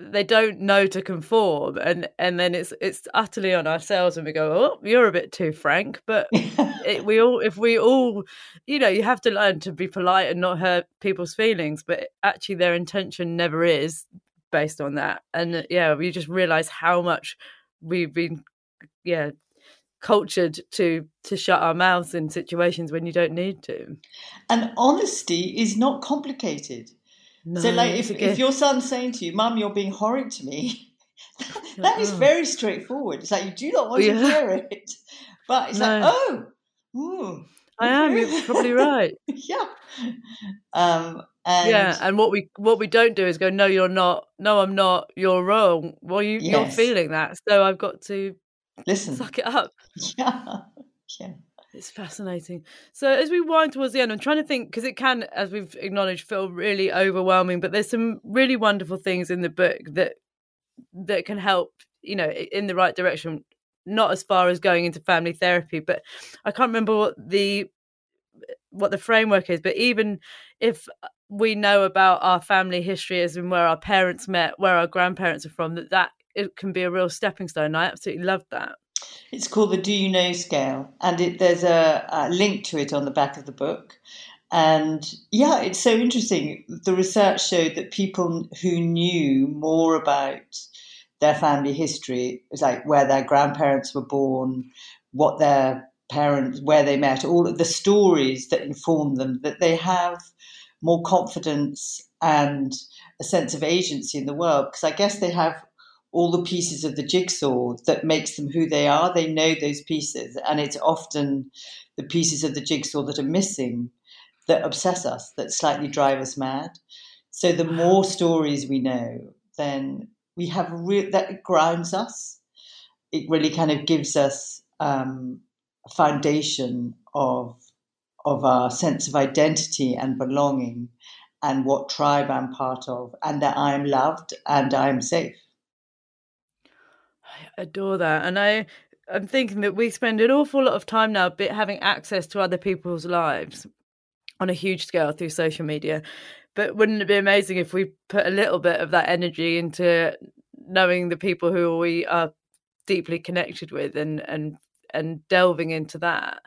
they don't know to conform and and then it's it's utterly on ourselves and we go oh you're a bit too frank but it, we all if we all you know you have to learn to be polite and not hurt people's feelings but actually their intention never is based on that and uh, yeah we just realize how much we've been yeah cultured to to shut our mouths in situations when you don't need to. And honesty is not complicated. No, so, like, if, if your son's saying to you, "Mum, you're being horrid to me," that is very straightforward. It's like you do not want yeah. to hear it, but it's no. like, oh, ooh, I am. You're probably right. yeah. Um, and yeah, and what we what we don't do is go, no, you're not. No, I'm not. You're wrong. Well, you, yes. you're feeling that, so I've got to listen, suck it up. Yeah, yeah. It's fascinating. So as we wind towards the end, I'm trying to think because it can, as we've acknowledged, feel really overwhelming. But there's some really wonderful things in the book that that can help, you know, in the right direction. Not as far as going into family therapy, but I can't remember what the what the framework is. But even if we know about our family history, as in where our parents met, where our grandparents are from, that that it can be a real stepping stone. I absolutely love that. It's called the Do You Know scale, and it, there's a, a link to it on the back of the book. And yeah, it's so interesting. The research showed that people who knew more about their family history, it's like where their grandparents were born, what their parents, where they met, all of the stories that inform them, that they have more confidence and a sense of agency in the world. Because I guess they have all the pieces of the jigsaw that makes them who they are. They know those pieces, and it's often the pieces of the jigsaw that are missing that obsess us, that slightly drive us mad. So the more stories we know, then we have re- that grounds us. It really kind of gives us um, a foundation of of our sense of identity and belonging, and what tribe I'm part of, and that I'm loved and I'm safe. Adore that, and I I'm thinking that we spend an awful lot of time now having access to other people's lives on a huge scale through social media. But wouldn't it be amazing if we put a little bit of that energy into knowing the people who we are deeply connected with and and and delving into that?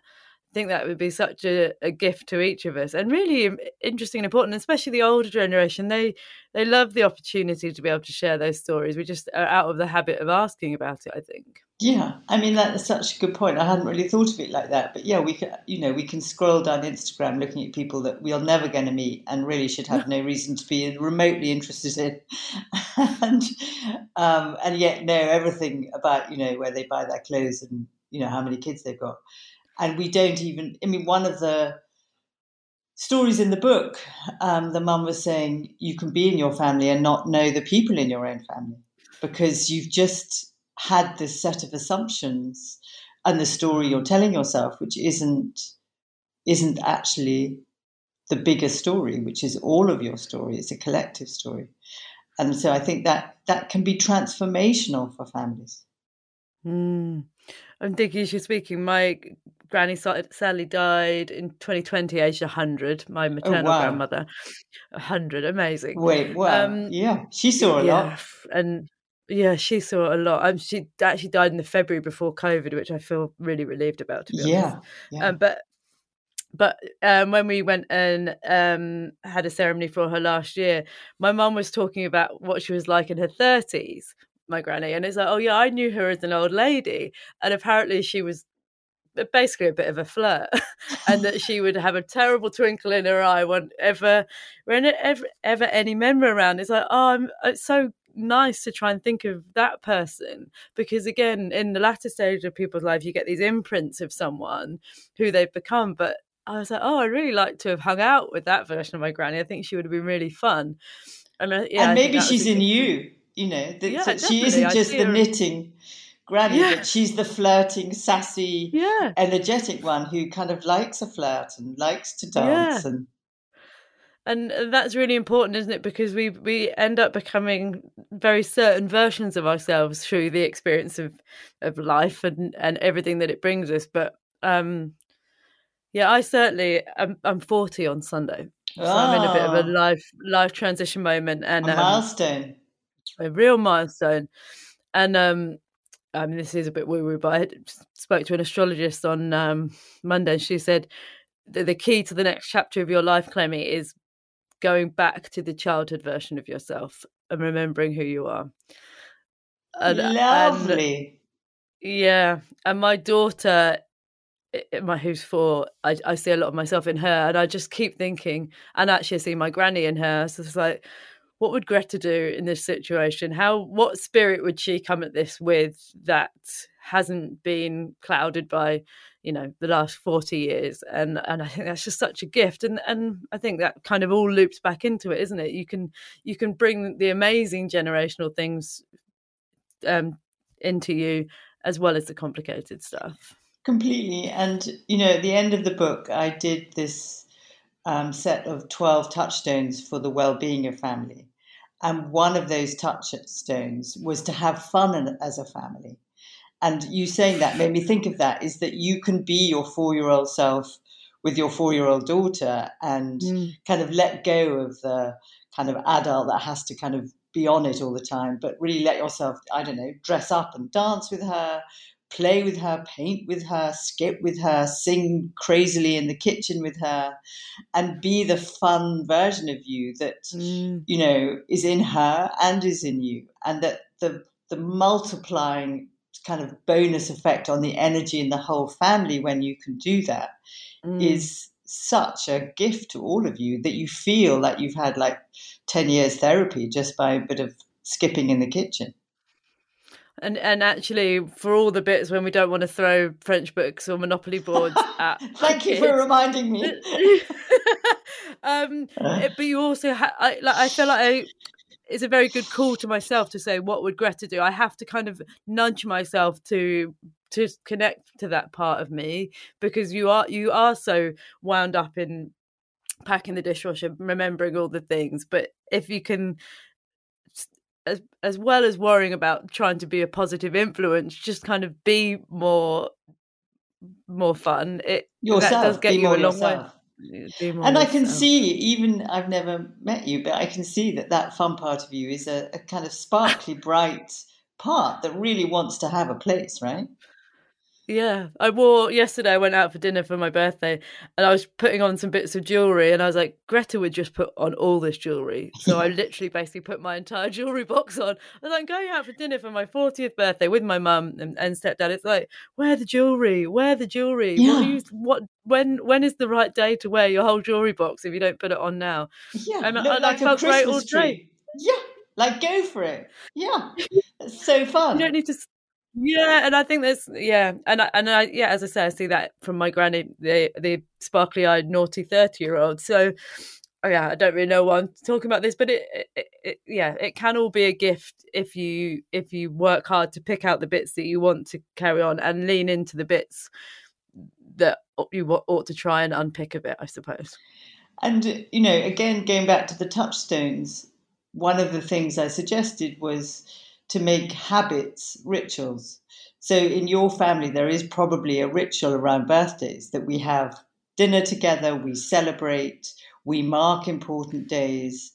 I think that would be such a, a gift to each of us and really interesting and important, especially the older generation. They they love the opportunity to be able to share those stories. We just are out of the habit of asking about it, I think. Yeah, I mean that's such a good point. I hadn't really thought of it like that, but yeah, we can, you know, we can scroll down Instagram looking at people that we're never going to meet and really should have no reason to be remotely interested in, and um, and yet know everything about you know where they buy their clothes and you know how many kids they've got, and we don't even. I mean, one of the stories in the book, um, the mum was saying you can be in your family and not know the people in your own family because you've just had this set of assumptions and the story you're telling yourself, which isn't isn't actually the bigger story, which is all of your story. It's a collective story, and so I think that that can be transformational for families. Mm. I'm thinking as you're speaking. My granny sadly died in 2020, aged 100. My oh, maternal oh, wow. grandmother, 100. Amazing. Wait, wow. Um, yeah, she saw a yeah, lot. And yeah, she saw a lot. Um, she actually died in the February before COVID, which I feel really relieved about. To be yeah, honest, yeah. Um, but but um, when we went and um, had a ceremony for her last year, my mum was talking about what she was like in her thirties. My granny, and it's like, oh yeah, I knew her as an old lady, and apparently she was basically a bit of a flirt and that she would have a terrible twinkle in her eye whenever whenever ever any member around. It's like oh I'm, it's so nice to try and think of that person because again in the latter stage of people's life you get these imprints of someone who they've become but i was like oh i really like to have hung out with that version of my granny. I think she would have been really fun. And, uh, yeah, and maybe she's in you you know that, yeah, she isn't just the knitting granny yeah. but she's the flirting sassy yeah. energetic one who kind of likes a flirt and likes to dance and and that's really important isn't it because we we end up becoming very certain versions of ourselves through the experience of of life and and everything that it brings us but um yeah i certainly i'm, I'm 40 on sunday so oh, i'm in a bit of a ah. life life transition moment and a um, milestone a real milestone and um I mean, this is a bit woo woo, but I spoke to an astrologist on um, Monday. And she said the, the key to the next chapter of your life, Clemmie, is going back to the childhood version of yourself and remembering who you are. And, Lovely. And, yeah, and my daughter, my who's four, I, I see a lot of myself in her, and I just keep thinking, and actually I see my granny in her. So it's like, what would Greta do in this situation? How, what spirit would she come at this with that hasn't been clouded by you know the last 40 years? And and i think that's just such a gift and and i think that kind of all loops back into it isn't it? You can you can bring the amazing generational things um into you as well as the complicated stuff. Completely and you know at the end of the book i did this um, set of 12 touchstones for the well-being of family and one of those touchstones was to have fun as a family and you saying that made me think of that is that you can be your four year old self with your four year old daughter and mm. kind of let go of the kind of adult that has to kind of be on it all the time, but really let yourself, I don't know, dress up and dance with her, play with her, paint with her, skip with her, sing crazily in the kitchen with her, and be the fun version of you that, mm. you know, is in her and is in you. And that the the multiplying kind of bonus effect on the energy in the whole family when you can do that mm. is such a gift to all of you that you feel like you've had like 10 years therapy just by a bit of skipping in the kitchen and and actually for all the bits when we don't want to throw french books or monopoly boards at thank you for reminding me. Um but you also ha- I, like, I feel like I, it's a very good call to myself to say what would greta do? I have to kind of nudge myself to to connect to that part of me because you are you are so wound up in packing the dishwasher remembering all the things. But if you can as as well as worrying about trying to be a positive influence just kind of be more more fun it yourself, that does get you a long yourself. way and I can see, even I've never met you, but I can see that that fun part of you is a, a kind of sparkly, bright part that really wants to have a place, right? Yeah, I wore yesterday. I went out for dinner for my birthday, and I was putting on some bits of jewelry, and I was like, Greta would just put on all this jewelry. So I literally basically put my entire jewelry box on. And I was like, going out for dinner for my fortieth birthday with my mum and, and stepdad. It's like, wear the jewelry, wear the jewelry. Yeah. What, you, what when when is the right day to wear your whole jewelry box if you don't put it on now? Yeah, and, look and like I felt great all day. Yeah, like go for it. Yeah, it's so fun. You don't need to yeah, and I think there's yeah, and I, and I yeah, as I say, I see that from my granny, the the sparkly eyed naughty thirty year old. So oh yeah, I don't really know why I'm talking about this, but it, it, it, yeah, it can all be a gift if you if you work hard to pick out the bits that you want to carry on and lean into the bits that you ought to try and unpick a bit, I suppose. And you know, again, going back to the touchstones, one of the things I suggested was to make habits rituals. So in your family, there is probably a ritual around birthdays that we have dinner together, we celebrate, we mark important days,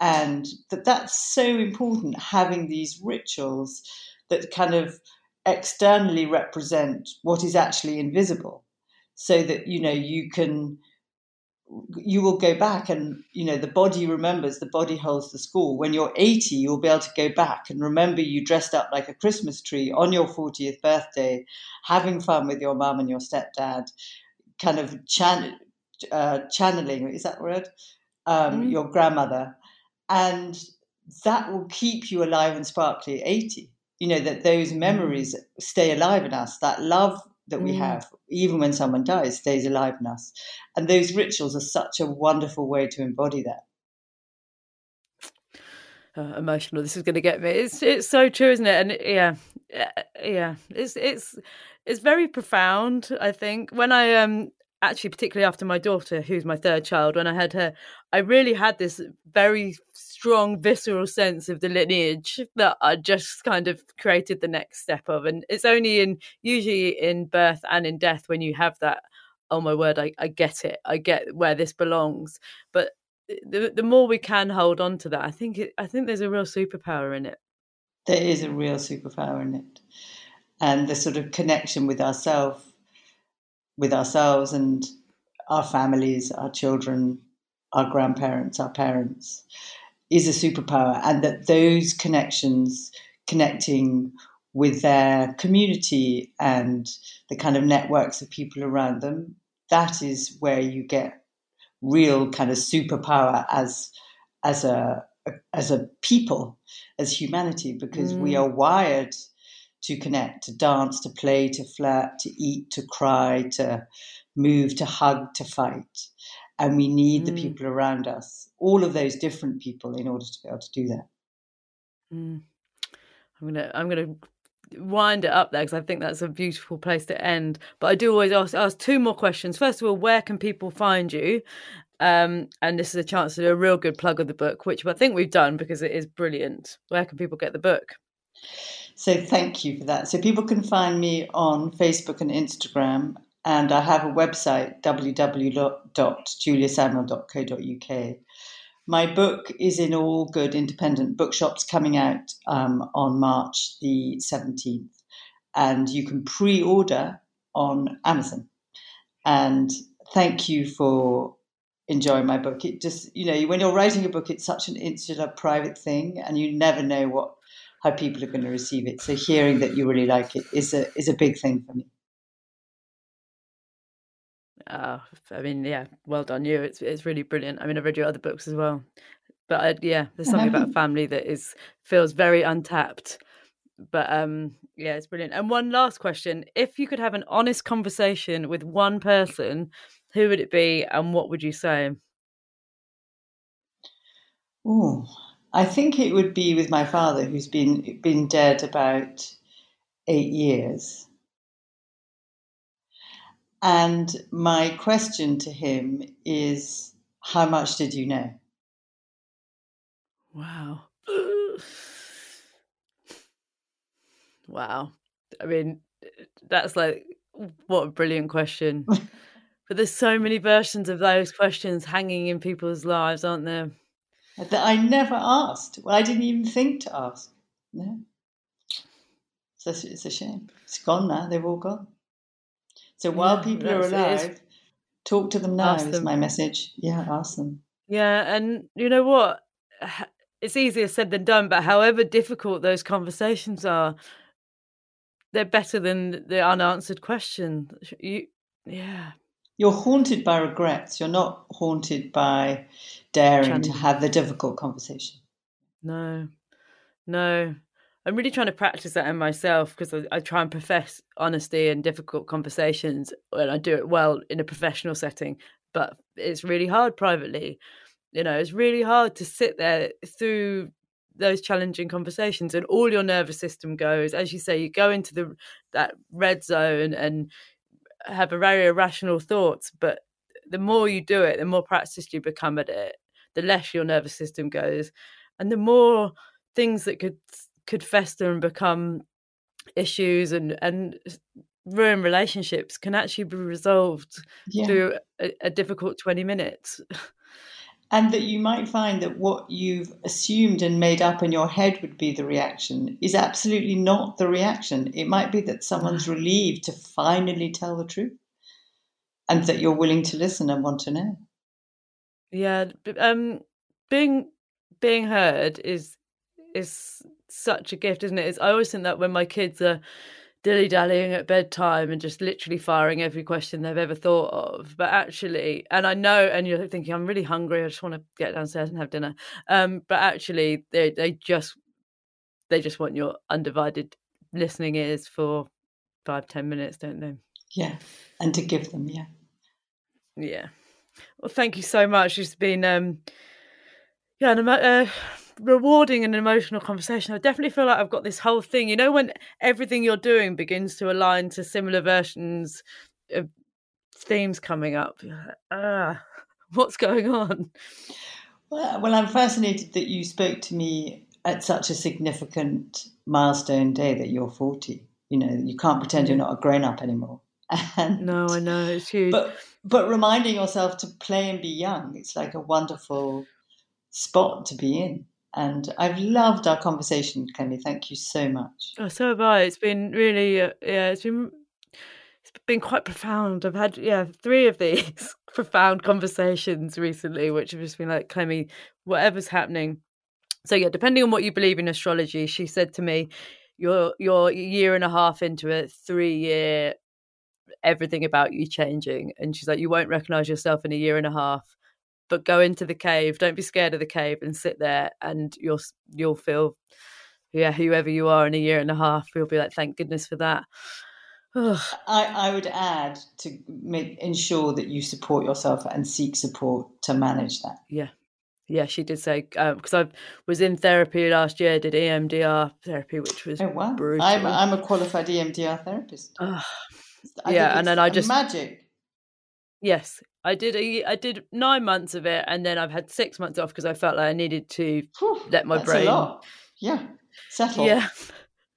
and that that's so important having these rituals that kind of externally represent what is actually invisible so that you know you can you will go back and you know the body remembers the body holds the score when you're 80 you'll be able to go back and remember you dressed up like a christmas tree on your 40th birthday having fun with your mum and your stepdad kind of chan- uh, channeling is that word um, mm. your grandmother and that will keep you alive and sparkly at 80 you know that those mm. memories mm. stay alive in us that love that we mm. have, even when someone dies, stays alive in us. And those rituals are such a wonderful way to embody that. Uh, emotional. This is going to get me. It's it's so true, isn't it? And yeah, yeah, it's it's it's very profound. I think when I um actually particularly after my daughter, who's my third child, when I had her, I really had this very strong visceral sense of the lineage that I just kind of created the next step of. And it's only in usually in birth and in death when you have that, oh my word, I, I get it. I get where this belongs. But the the more we can hold on to that, I think it, I think there's a real superpower in it. There is a real superpower in it. And the sort of connection with ourselves with ourselves and our families, our children, our grandparents, our parents is a superpower, and that those connections, connecting with their community and the kind of networks of people around them, that is where you get real kind of superpower as as a as a people, as humanity, because mm. we are wired to connect, to dance, to play, to flirt, to eat, to cry, to move, to hug, to fight and we need mm. the people around us, all of those different people, in order to be able to do that. Mm. I'm gonna I'm gonna wind it up there because I think that's a beautiful place to end. But I do always ask ask two more questions. First of all, where can people find you? Um, and this is a chance to do a real good plug of the book, which I think we've done because it is brilliant. Where can people get the book? So thank you for that. So people can find me on Facebook and Instagram and I have a website, www.juliasamuel.co.uk. My book is in all good independent bookshops coming out um, on March the 17th, and you can pre order on Amazon. And thank you for enjoying my book. It just, you know, when you're writing a book, it's such an insular, private thing, and you never know what how people are going to receive it. So hearing that you really like it is a is a big thing for me. Oh, I mean, yeah, well done you. It's it's really brilliant. I mean, I've read your other books as well, but I, yeah, there's something about family that is feels very untapped. But um, yeah, it's brilliant. And one last question: If you could have an honest conversation with one person, who would it be, and what would you say? Oh, I think it would be with my father, who's been been dead about eight years. And my question to him is, how much did you know? Wow. wow. I mean, that's like, what a brilliant question. but there's so many versions of those questions hanging in people's lives, aren't there? That I never asked. Well, I didn't even think to ask. No. So it's a shame. It's gone now. They've all gone. So while yeah, people are alive, talk to them now ask is them. my message. Yeah, ask them. Yeah, and you know what? It's easier said than done, but however difficult those conversations are, they're better than the unanswered question. You, yeah. You're haunted by regrets. You're not haunted by daring to have the difficult conversation. No, no. I'm really trying to practice that in myself because I, I, try and profess honesty in difficult conversations, and I do it well in a professional setting. But it's really hard privately. You know, it's really hard to sit there through those challenging conversations, and all your nervous system goes. As you say, you go into the that red zone and have a very irrational thoughts. But the more you do it, the more practiced you become at it. The less your nervous system goes, and the more things that could could fester and become issues and and ruin relationships can actually be resolved yeah. through a, a difficult 20 minutes and that you might find that what you've assumed and made up in your head would be the reaction is absolutely not the reaction. It might be that someone's relieved to finally tell the truth and that you're willing to listen and want to know. Yeah, um being being heard is is such a gift, isn't it? It's, I always think that when my kids are dilly dallying at bedtime and just literally firing every question they've ever thought of. But actually, and I know, and you're thinking, I'm really hungry. I just want to get downstairs and have dinner. Um, but actually, they they just they just want your undivided listening ears for five ten minutes, don't they? Yeah, and to give them, yeah, yeah. Well, thank you so much. It's been um, yeah, an, uh, rewarding and emotional conversation. I definitely feel like I've got this whole thing. You know, when everything you're doing begins to align to similar versions of themes coming up. Ah, what's going on? Well, well, I'm fascinated that you spoke to me at such a significant milestone day that you're 40. You know, you can't pretend you're not a grown up anymore. And, no, I know it's huge. But but reminding yourself to play and be young, it's like a wonderful spot to be in. And I've loved our conversation, Clemmie. Thank you so much. Oh, so have I. It's been really, uh, yeah, it's been it's been quite profound. I've had yeah three of these profound conversations recently, which have just been like, Clemmie, whatever's happening. So yeah, depending on what you believe in astrology, she said to me, "You're you're a year and a half into a three year everything about you changing," and she's like, "You won't recognize yourself in a year and a half." But go into the cave. Don't be scared of the cave and sit there, and you'll you'll feel, yeah, whoever you are in a year and a half, you'll be like, thank goodness for that. I, I would add to make ensure that you support yourself and seek support to manage that. Yeah, yeah, she did say because um, I was in therapy last year, did EMDR therapy, which was oh wow, brutal. I'm I'm a qualified EMDR therapist. Uh, yeah, and then I just magic. Yes, I did a, I did nine months of it, and then I've had six months off because I felt like I needed to Whew, let my brain. Yeah, settle. Yeah.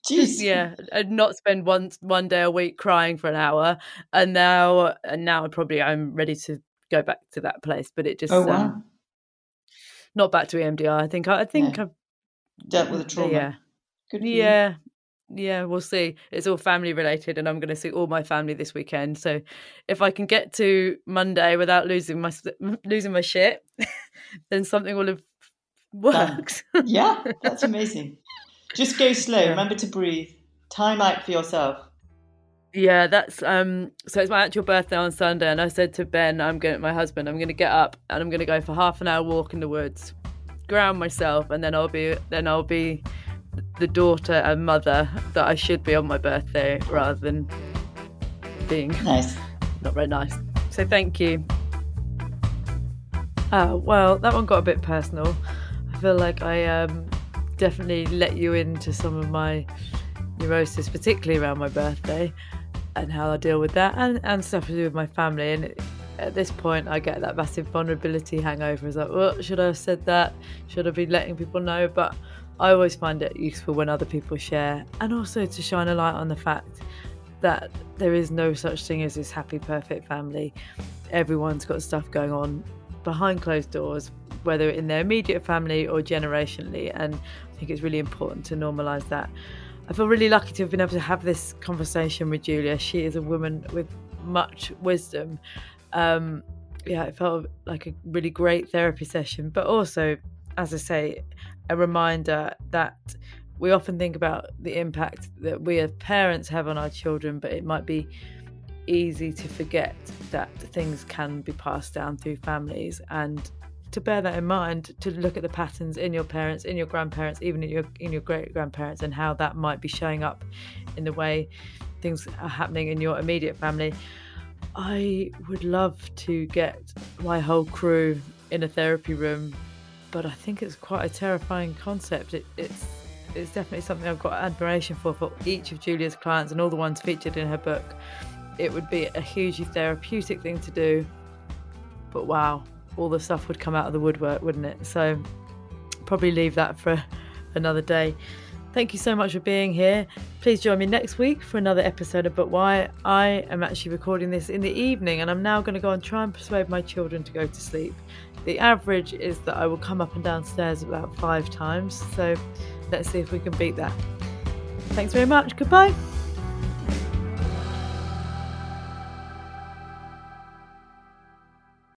Jeez. yeah, and not spend one one day a week crying for an hour, and now and now probably I'm ready to go back to that place. But it just oh wow, um, not back to EMDR. I think I, I think yeah. I've dealt with the trauma. Yeah, Good yeah, yeah, we'll see. It's all family related, and I'm going to see all my family this weekend. So, if I can get to Monday without losing my losing my shit, then something will have worked. yeah, that's amazing. Just go slow. Yeah. Remember to breathe. Time out for yourself. Yeah, that's um. So it's my actual birthday on Sunday, and I said to Ben, I'm going, my husband, I'm going to get up and I'm going to go for half an hour walk in the woods, ground myself, and then I'll be then I'll be the daughter and mother that I should be on my birthday, rather than being nice, not very nice. So thank you. Oh well, that one got a bit personal. I feel like I um definitely let you into some of my neurosis, particularly around my birthday and how I deal with that and, and stuff to do with my family. And at this point, I get that massive vulnerability hangover. It's like, well, should I have said that? Should I be letting people know? But I always find it useful when other people share and also to shine a light on the fact that there is no such thing as this happy, perfect family. Everyone's got stuff going on behind closed doors, whether in their immediate family or generationally. And I think it's really important to normalize that. I feel really lucky to have been able to have this conversation with Julia. She is a woman with much wisdom. Um, yeah, it felt like a really great therapy session, but also, as I say, a reminder that we often think about the impact that we as parents have on our children, but it might be easy to forget that things can be passed down through families and to bear that in mind, to look at the patterns in your parents, in your grandparents, even in your in your great grandparents, and how that might be showing up in the way things are happening in your immediate family. I would love to get my whole crew in a therapy room, but I think it's quite a terrifying concept. It, it's it's definitely something I've got admiration for for each of Julia's clients and all the ones featured in her book. It would be a hugely therapeutic thing to do, but wow, all the stuff would come out of the woodwork, wouldn't it? So probably leave that for another day. Thank you so much for being here. Please join me next week for another episode of But Why. I am actually recording this in the evening and I'm now going to go and try and persuade my children to go to sleep. The average is that I will come up and downstairs about five times, so let's see if we can beat that. Thanks very much. Goodbye.